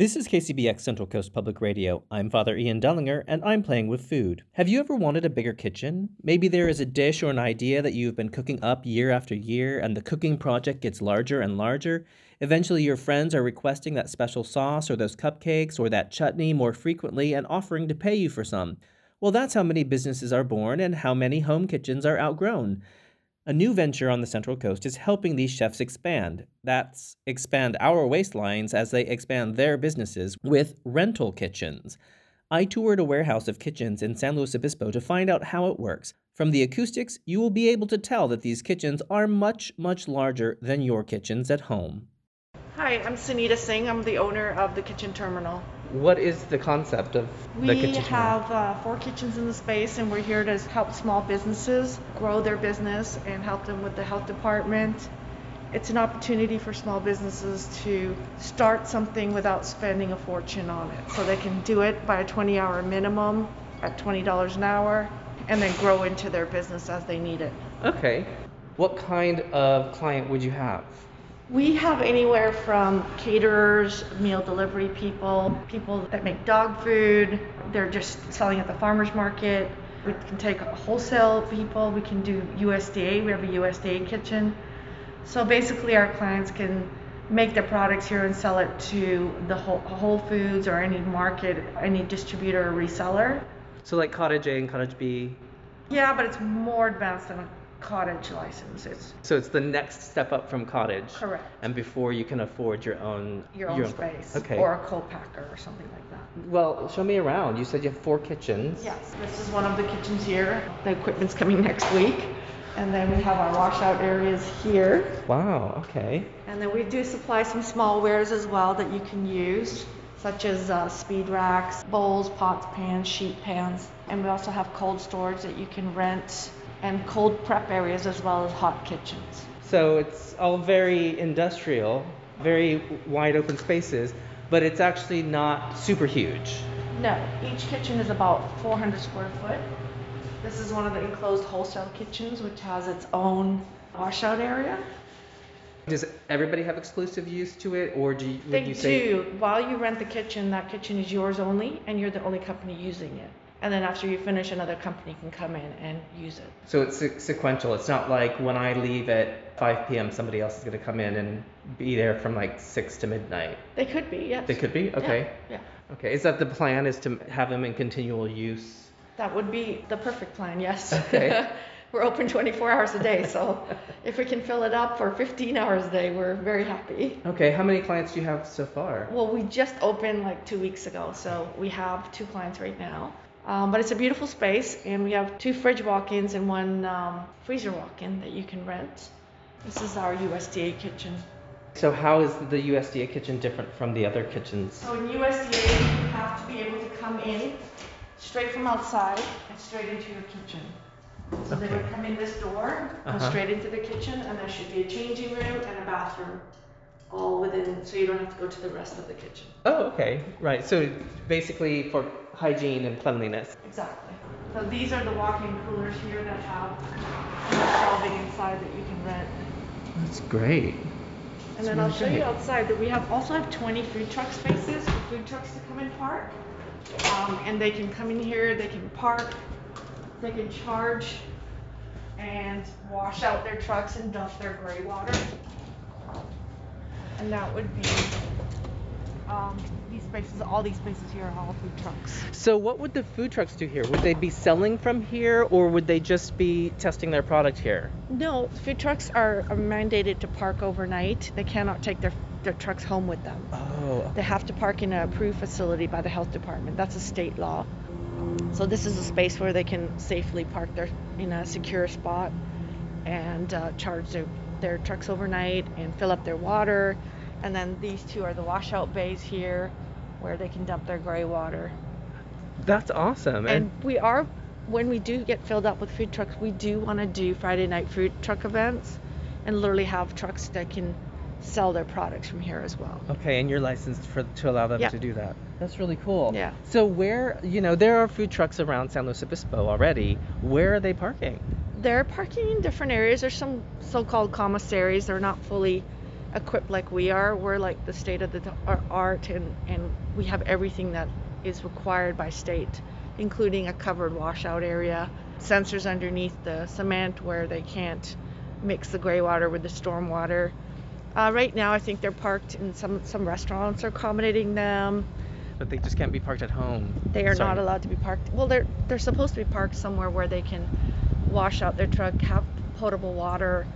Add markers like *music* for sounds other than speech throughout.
This is KCBX Central Coast Public Radio. I'm Father Ian Dellinger, and I'm playing with food. Have you ever wanted a bigger kitchen? Maybe there is a dish or an idea that you've been cooking up year after year, and the cooking project gets larger and larger. Eventually, your friends are requesting that special sauce or those cupcakes or that chutney more frequently and offering to pay you for some. Well, that's how many businesses are born and how many home kitchens are outgrown. A new venture on the Central Coast is helping these chefs expand. That's expand our waistlines as they expand their businesses with rental kitchens. I toured a warehouse of kitchens in San Luis Obispo to find out how it works. From the acoustics, you will be able to tell that these kitchens are much, much larger than your kitchens at home. Hi, I'm Sunita Singh. I'm the owner of the Kitchen Terminal. What is the concept of we the kitchen? We have uh, four kitchens in the space, and we're here to help small businesses grow their business and help them with the health department. It's an opportunity for small businesses to start something without spending a fortune on it. So they can do it by a 20 hour minimum at $20 an hour and then grow into their business as they need it. Okay. What kind of client would you have? We have anywhere from caterers, meal delivery people, people that make dog food, they're just selling at the farmer's market. We can take wholesale people, we can do USDA, we have a USDA kitchen. So basically, our clients can make their products here and sell it to the Whole Foods or any market, any distributor or reseller. So, like cottage A and cottage B? Yeah, but it's more advanced than cottage licenses. So it's the next step up from cottage. Correct. And before you can afford your own your own, your own space. Okay. Or a co-packer or something like that. Well, show me around. You said you have four kitchens. Yes. This is one of the kitchens here. The equipment's coming next week. And then we have our washout areas here. Wow, okay. And then we do supply some small wares as well that you can use, such as uh, speed racks, bowls, pots, pans, sheet pans. And we also have cold storage that you can rent and cold prep areas as well as hot kitchens. So it's all very industrial, very wide open spaces, but it's actually not super huge. No, each kitchen is about 400 square foot. This is one of the enclosed wholesale kitchens, which has its own washout area. Does everybody have exclusive use to it, or do you, would they you say? They do. While you rent the kitchen, that kitchen is yours only, and you're the only company using it and then after you finish, another company can come in and use it. So it's sequential. It's not like when I leave at 5 p.m., somebody else is going to come in and be there from like 6 to midnight. They could be, yes. They could be? Okay. Yeah. yeah. Okay. Is that the plan is to have them in continual use? That would be the perfect plan, yes. Okay. *laughs* we're open 24 hours a day, so *laughs* if we can fill it up for 15 hours a day, we're very happy. Okay, how many clients do you have so far? Well, we just opened like two weeks ago, so we have two clients right now. Um, but it's a beautiful space, and we have two fridge walk-ins and one um, freezer walk-in that you can rent. This is our USDA kitchen. So how is the USDA kitchen different from the other kitchens? So in USDA, you have to be able to come in straight from outside and straight into your kitchen. So okay. they would come in this door, go uh-huh. straight into the kitchen, and there should be a changing room and a bathroom all within, so you don't have to go to the rest of the kitchen. Oh, okay, right. So basically for hygiene and cleanliness. Exactly. So these are the walk-in coolers here that have shelving inside that you can rent. That's great. And then really I'll show great. you outside that we have also have 20 food truck spaces for food trucks to come and park. Um, and they can come in here, they can park, they can charge and wash out their trucks and dump their gray water and that would be um, these spaces, all these spaces here are all food trucks. So, what would the food trucks do here? Would they be selling from here, or would they just be testing their product here? No, food trucks are, are mandated to park overnight. They cannot take their their trucks home with them. Oh. They have to park in a approved facility by the health department. That's a state law. So this is a space where they can safely park their in a secure spot and uh, charge their their trucks overnight and fill up their water. And then these two are the washout bays here where they can dump their gray water. That's awesome. And, and we are, when we do get filled up with food trucks, we do want to do Friday night food truck events and literally have trucks that can sell their products from here as well. Okay, and you're licensed for to allow them yeah. to do that. That's really cool. Yeah. So where, you know, there are food trucks around San Luis Obispo already. Where are they parking? they're parking in different areas. There's some so-called commissaries. They're not fully equipped like we are. We're like the state of the art, and, and we have everything that is required by state, including a covered washout area, sensors underneath the cement where they can't mix the gray water with the storm water. Uh, right now, I think they're parked in some some restaurants are accommodating them. But they just can't be parked at home. They are Sorry. not allowed to be parked. Well, they're they're supposed to be parked somewhere where they can wash out their truck, have potable water,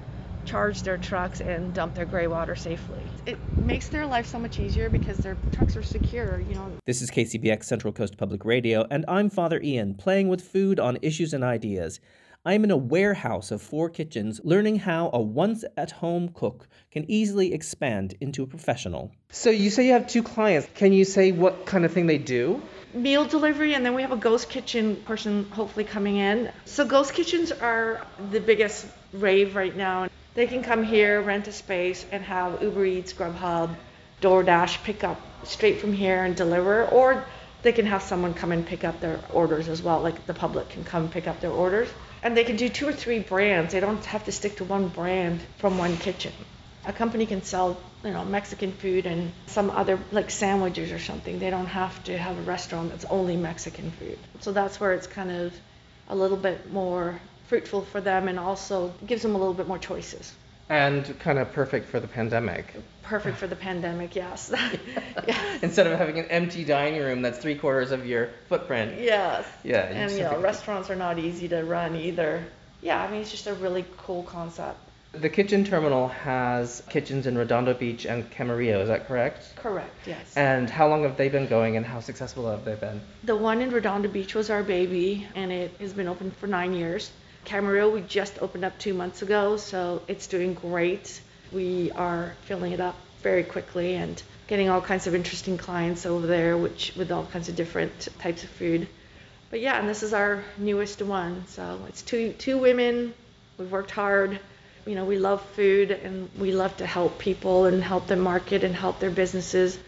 charge their trucks, and dump their gray water safely. It makes their life so much easier because their trucks are secure. You know. This is KCBX Central Coast Public Radio, and I'm Father Ian, playing with food on issues and ideas. I'm in a warehouse of four kitchens, learning how a once at home cook can easily expand into a professional. So, you say you have two clients. Can you say what kind of thing they do? Meal delivery, and then we have a ghost kitchen person hopefully coming in. So, ghost kitchens are the biggest rave right now. They can come here, rent a space, and have Uber Eats, Grubhub, DoorDash pick up straight from here and deliver, or they can have someone come and pick up their orders as well, like the public can come pick up their orders and they can do two or three brands. They don't have to stick to one brand from one kitchen. A company can sell, you know, Mexican food and some other like sandwiches or something. They don't have to have a restaurant that's only Mexican food. So that's where it's kind of a little bit more fruitful for them and also gives them a little bit more choices. And kind of perfect for the pandemic. Perfect for the pandemic, yes. *laughs* yes. Instead of having an empty dining room that's three quarters of your footprint. Yes. Yeah. You and you know, restaurants are not easy to run either. Yeah, I mean it's just a really cool concept. The kitchen terminal has kitchens in Redondo Beach and Camarillo, is that correct? Correct, yes. And how long have they been going and how successful have they been? The one in Redondo Beach was our baby and it has been open for nine years. Camarillo, we just opened up two months ago, so it's doing great. We are filling it up very quickly and getting all kinds of interesting clients over there, which with all kinds of different types of food. But yeah, and this is our newest one. So it's two two women. We've worked hard. You know, we love food and we love to help people and help them market and help their businesses.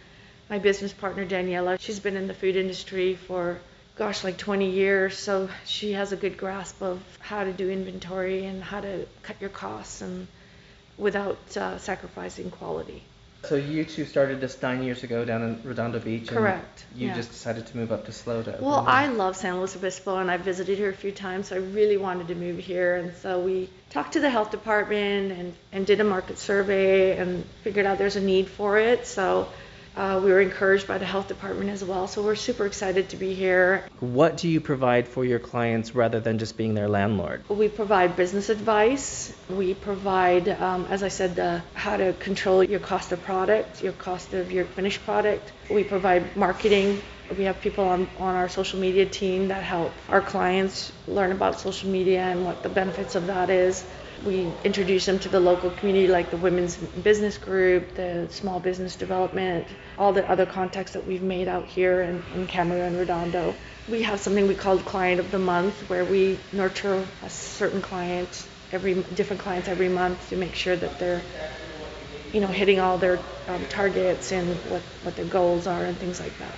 My business partner Daniela, she's been in the food industry for gosh, like 20 years. So she has a good grasp of how to do inventory and how to cut your costs and without uh, sacrificing quality. So you two started this nine years ago down in Redondo Beach. Correct. you yeah. just decided to move up to SLO. Well, I love San Luis Obispo, and I visited here a few times. So I really wanted to move here, and so we talked to the health department and and did a market survey and figured out there's a need for it. So uh, we were encouraged by the health department as well, so we're super excited to be here. What do you provide for your clients rather than just being their landlord? We provide business advice. We provide, um, as I said, the, how to control your cost of product, your cost of your finished product. We provide marketing. We have people on, on our social media team that help our clients learn about social media and what the benefits of that is we introduce them to the local community like the women's business group the small business development all the other contacts that we've made out here in, in Camarillo and Redondo. We have something we call client of the month where we nurture a certain client every different clients every month to make sure that they're you know hitting all their um, targets and what, what their goals are and things like that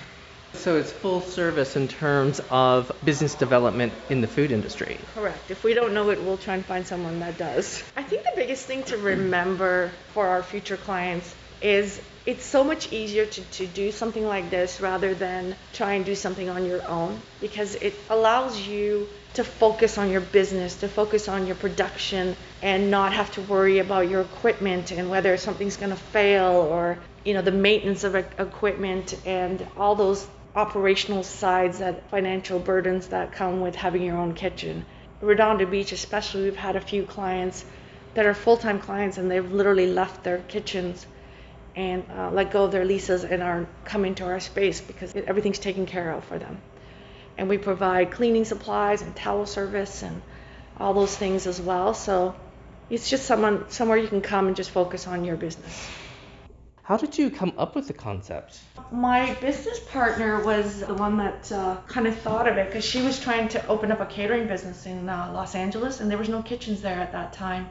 so it's full service in terms of business development in the food industry. Correct. If we don't know it, we'll try and find someone that does. I think the biggest thing to remember for our future clients is it's so much easier to, to do something like this rather than try and do something on your own because it allows you to focus on your business, to focus on your production and not have to worry about your equipment and whether something's going to fail or you know the maintenance of equipment and all those operational sides, that financial burdens that come with having your own kitchen. Redondo Beach, especially, we've had a few clients that are full time clients and they've literally left their kitchens and uh, let go of their leases and are coming to our space because everything's taken care of for them. And we provide cleaning supplies and towel service and all those things as well. So it's just someone somewhere you can come and just focus on your business. How did you come up with the concept? My business partner was the one that uh, kind of thought of it because she was trying to open up a catering business in uh, Los Angeles and there was no kitchens there at that time.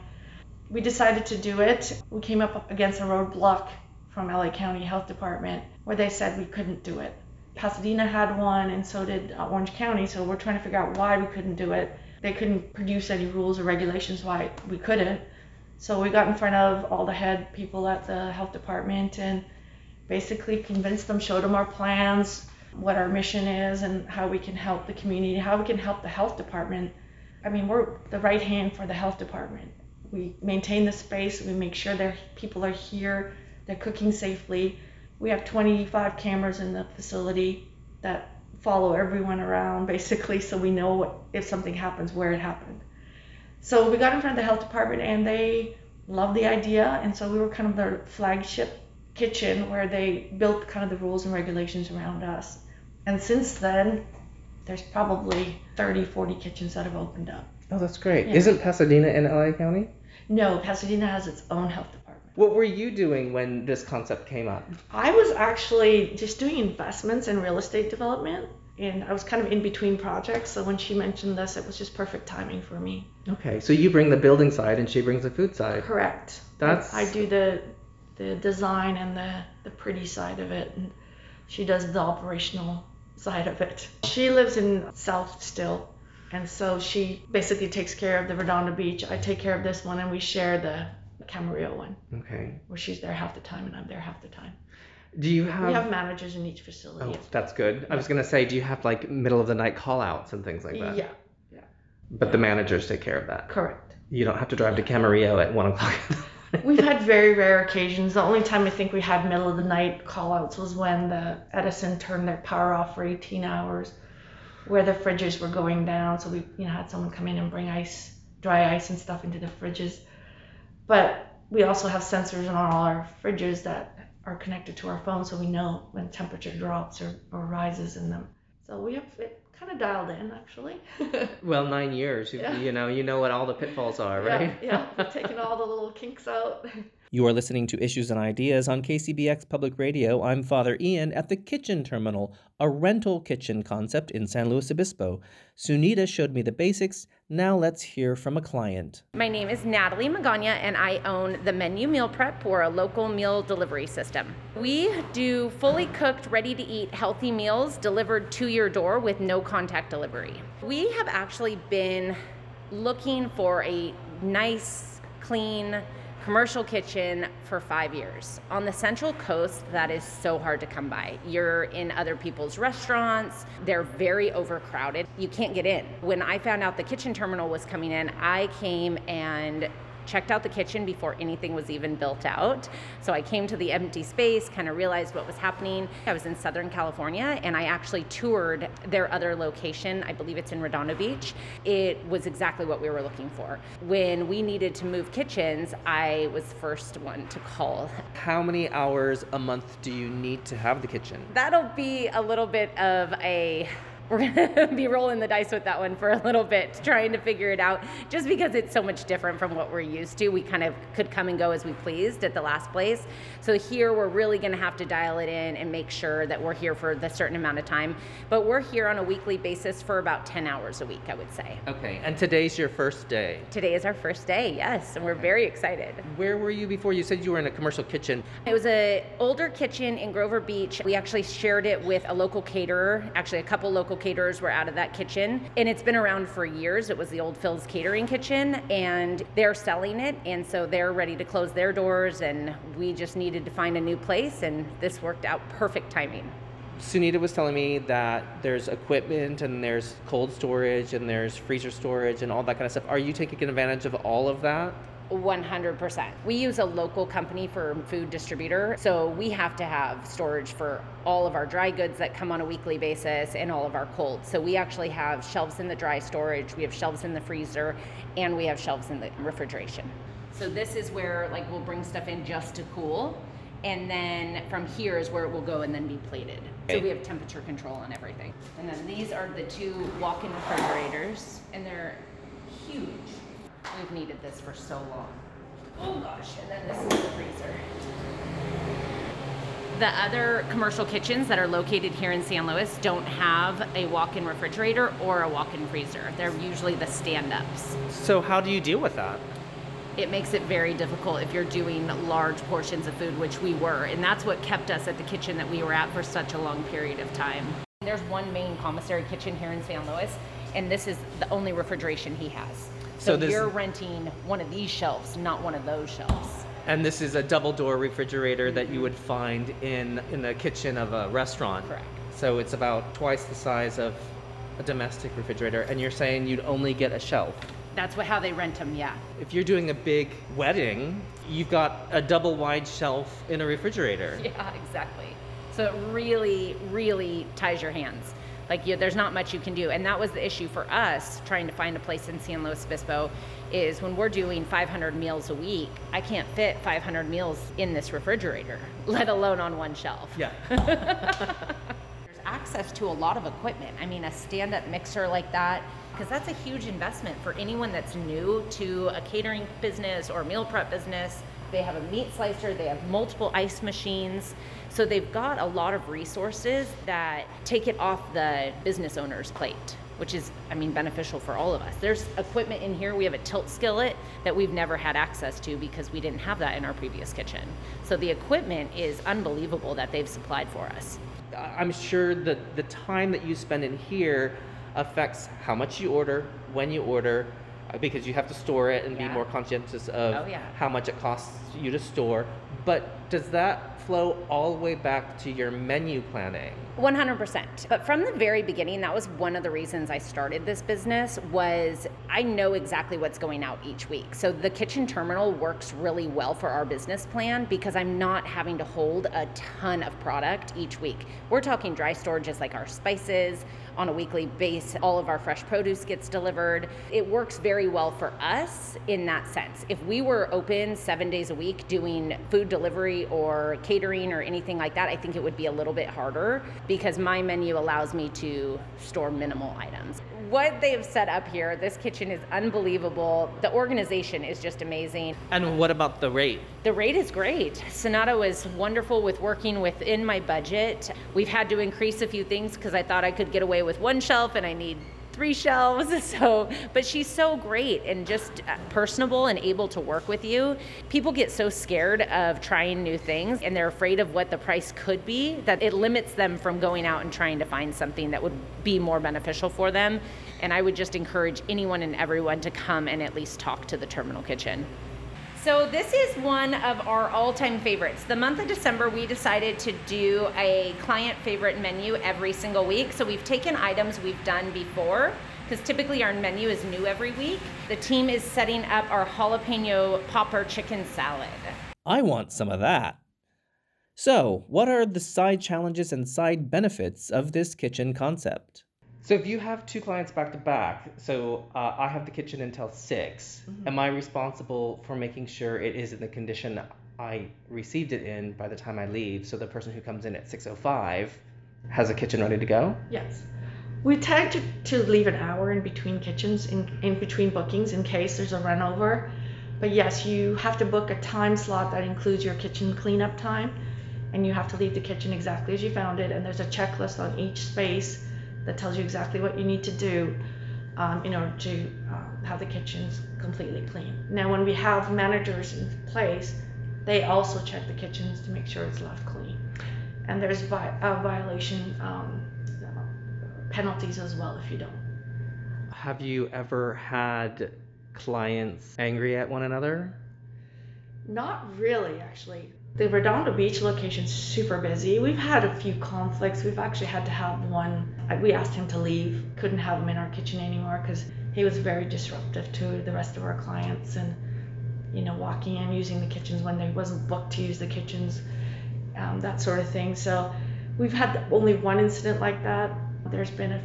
We decided to do it. We came up against a roadblock from LA County Health Department where they said we couldn't do it. Pasadena had one and so did uh, Orange County, so we're trying to figure out why we couldn't do it. They couldn't produce any rules or regulations why we couldn't So we got in front of all the head people at the health department and basically convinced them, showed them our plans, what our mission is, and how we can help the community, how we can help the health department. I mean, we're the right hand for the health department. We maintain the space, we make sure their people are here, they're cooking safely. We have 25 cameras in the facility that follow everyone around basically so we know what, if something happens where it happened. So we got in front of the health department and they loved the idea and so we were kind of their flagship kitchen where they built kind of the rules and regulations around us. And since then, there's probably 30, 40 kitchens that have opened up. Oh, that's great. Yeah. Isn't Pasadena in LA County? No, Pasadena has its own health department. What were you doing when this concept came up? I was actually just doing investments in real estate development and I was kind of in between projects. So when she mentioned this, it was just perfect timing for me. Okay, so you bring the building side and she brings the food side. Correct. That's- I, I do the the design and the the pretty side of it, and she does the operational side of it. She lives in South still, and so she basically takes care of the Redondo Beach. I take care of this one, and we share the Camarillo one, Okay. where she's there half the time and I'm there half the time. Do you have? We have managers in each facility. oh, that's good. I was gonna say, do you have like middle of the night call outs and things like that? yeah, But the managers take care of that. correct. You don't have to drive to Camarillo at one o'clock. *laughs* We've had very rare occasions. The only time I think we had middle of the night call outs was when the Edison turned their power off for 18 hours, where the fridges were going down. So we you know had someone come in and bring ice, dry ice and stuff into the fridges. But we also have sensors in all our fridges that are connected to our phone, so we know when temperature drops or, or rises in them. So we have it kind of dialed in actually. *laughs* well, nine years. you- Yeah. You know, you know what all the pitfalls are, right? Yeah, *laughs* yeah. We've all the little kinks out. You are listening to Issues and Ideas on KCBX Public Radio. I'm Father Ian at the Kitchen Terminal, a rental kitchen concept in San Luis Obispo. Sunita showed me the basics. Now let's hear from a client. My name is Natalie Magana, and I own the Menu Meal Prep for a local meal delivery system. We do fully cooked, ready to eat healthy meals delivered to your door with no contact delivery. We have actually been looking for a nice, clean, commercial kitchen for five years. On the Central Coast, that is so hard to come by. You're in other people's restaurants, they're very overcrowded. You can't get in. When I found out the kitchen terminal was coming in, I came and checked out the kitchen before anything was even built out. So I came to the empty space, kind of realized what was happening. I was in Southern California and I actually toured their other location. I believe it's in Redondo Beach. It was exactly what we were looking for. When we needed to move kitchens, I was the first one to call. How many hours a month do you need to have the kitchen? That'll be a little bit of a we're gonna *laughs* be rolling the dice with that one for a little bit, trying to figure it out. Just because it's so much different from what we're used to, we kind of could come and go as we pleased at the last place. So here, we're really gonna have to dial it in and make sure that we're here for the certain amount of time. But we're here on a weekly basis for about 10 hours a week, I would say. Okay, and today's your first day. Today is our first day, yes, and we're very excited. Where were you before? You said you were in a commercial kitchen. It was a older kitchen in Grover Beach. We actually shared it with a local caterer. Actually, a couple local caterers were out of that kitchen, and it's been around for years. It was the old Phil's Catering Kitchen, and they're selling it, and so they're ready to close their doors, and we just needed to find a new place, and this worked out perfect timing. Sunita was telling me that there's equipment and there's cold storage and there's freezer storage and all that kind of stuff. Are you taking advantage of all of that? 100%. We use a local company for food distributor, so we have to have storage for all of our dry goods that come on a weekly basis and all of our cold. So we actually have shelves in the dry storage, we have shelves in the freezer, and we have shelves in the refrigeration. So this is where like we'll bring stuff in just to cool, and then from here is where it will go and then be plated. So we have temperature control on everything. And then these are the two walk-in refrigerators, and they're huge. We've needed this for so long. Oh gosh, and then this is the freezer. The other commercial kitchens that are located here in San Luis don't have a walk-in refrigerator or a walk-in freezer. They're usually the stand-ups. So, how do you deal with that? It makes it very difficult if you're doing large portions of food, which we were, and that's what kept us at the kitchen that we were at for such a long period of time. There's one main commissary kitchen here in San Luis, and this is the only refrigeration he has. So, So this- you're renting one of these shelves, not one of those shelves. And this is a double door refrigerator that you mm-hmm. would find in in the kitchen of a restaurant. Correct. So it's about twice the size of a domestic refrigerator and you're saying you'd only get a shelf. That's what how they rent them. Yeah. If you're doing a big wedding, you've got a double wide shelf in a refrigerator. *laughs* Yeah, exactly. So it really, really ties your hands. Like you, there's not much you can do, and that was the issue for us trying to find a place in San Luis Obispo. Is when we're doing 500 meals a week, I can't fit 500 meals in this refrigerator, *laughs* let alone on one shelf. Yeah. *laughs* There's access to a lot of equipment. I mean, a stand up mixer like that, because that's a huge investment for anyone that's new to a catering business or meal prep business. They have a meat slicer, they have multiple ice machines. So they've got a lot of resources that take it off the business owner's plate, which is, I mean, beneficial for all of us. There's equipment in here. We have a tilt skillet that we've never had access to because we didn't have that in our previous kitchen. So the equipment is unbelievable that they've supplied for us. I'm sure that the time that you spend in here affects how much you order, when you order, because you have to store it and be more conscientious of Oh, yeah. how much it costs you to store. But does that flow all the way back to your menu planning? 100%. But from the very beginning, that was one of the reasons I started this business was I know exactly what's going out each week. So the kitchen terminal works really well for our business plan because I'm not having to hold a ton of product each week. We're talking dry storages like our spices on a weekly basis. All of our fresh produce gets delivered. It works very well for us in that sense. If we were open 7 days a week doing food delivery or catering or anything like that, I think it would be a little bit harder because my menu allows me to store minimal items. What they have set up here, this kitchen is unbelievable. The organization is just amazing. And what about the rate? The rate is great. Sunita was wonderful with working within my budget. We've had to increase a few things because I thought I could get away with one shelf and I need three shelves. *laughs* So, but she's so great and just uh, personable and able to work with you. People get so scared of trying new things and they're afraid of what the price could be that it limits them from going out and trying to find something that would be more beneficial for them. And I would just encourage anyone and everyone to come and at least talk to the Terminal Kitchen. So this is one of our all-time favorites. The month of December, we decided to do a client favorite menu every single week. So we've taken items we've done before because typically our menu is new every week. The team is setting up our jalapeno popper chicken salad. I want some of that. So, what are the side challenges and side benefits of this kitchen concept? So, if you have two clients back to back, so uh, I have the kitchen until 6 am I responsible for making sure it is in the condition I received it in by the time I leave? So, the person who comes in at 6:05 has a kitchen ready to go. Yes. We tend to, to leave an hour in between kitchens, in, in between bookings, in case there's a run over. But yes, you have to book a time slot that includes your kitchen cleanup time, and you have to leave the kitchen exactly as you found it. And there's a checklist on each space that tells you exactly what you need to do um, in order to um, have the kitchens completely clean. Now, when we have managers in place, they also check the kitchens to make sure it's left clean. And there's vi- a violation um, penalties as well if you don't. Have you ever had clients angry at one another? Not really, actually. The Redondo Beach location's super busy. We've had a few conflicts. We've actually had to have one. uh, We asked him to leave. Couldn't have him in our kitchen anymore because he was very disruptive to the rest of our clients and, you know, walking in, using the kitchens when they wasn't booked to use the kitchens, um, that sort of thing. So we've had only one incident like that. There's been a,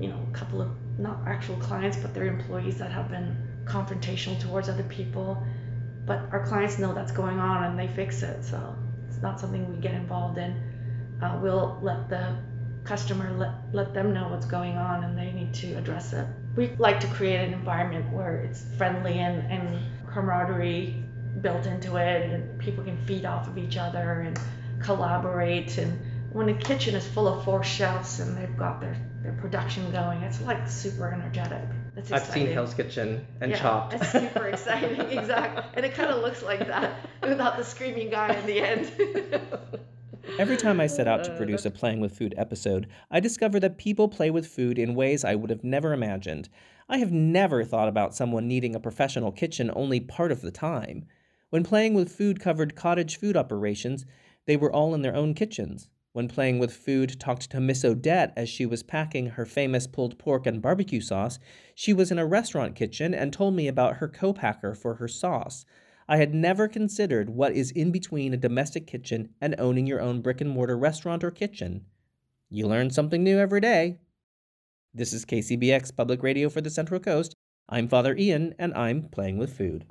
you know, a couple of not actual clients, but their employees that have been confrontational towards other people but our clients know that's going on and they fix it so it's not something we get involved in. Uh, we'll let the customer let, let them know what's going on and they need to address it. We like to create an environment where it's friendly and, and camaraderie built into it and people can feed off of each other and collaborate. And when a kitchen is full of four chefs and they've got their, their production going it's like super energetic it's I've seen exciting. Hell's Kitchen and yeah, Chopped. It's super exciting, *laughs* exactly. And it kind of looks like that without the screaming guy in the end. *laughs* Every time I set out to uh, produce a Playing with Food episode, I discover that people play with food in ways I would have never imagined. I have never thought about someone needing a professional kitchen only part of the time. When Playing with Food covered cottage food operations, they were all in their own kitchens. When Playing with Food talked to Miss Odette as she was packing her famous pulled pork and barbecue sauce, she was in a restaurant kitchen and told me about her co-packer for her sauce. I had never considered what is in between a domestic kitchen and owning your own brick and mortar restaurant or kitchen. You learn something new every day. This is KCBX Public Radio for the Central Coast. I'm Father Ian, and I'm playing with food.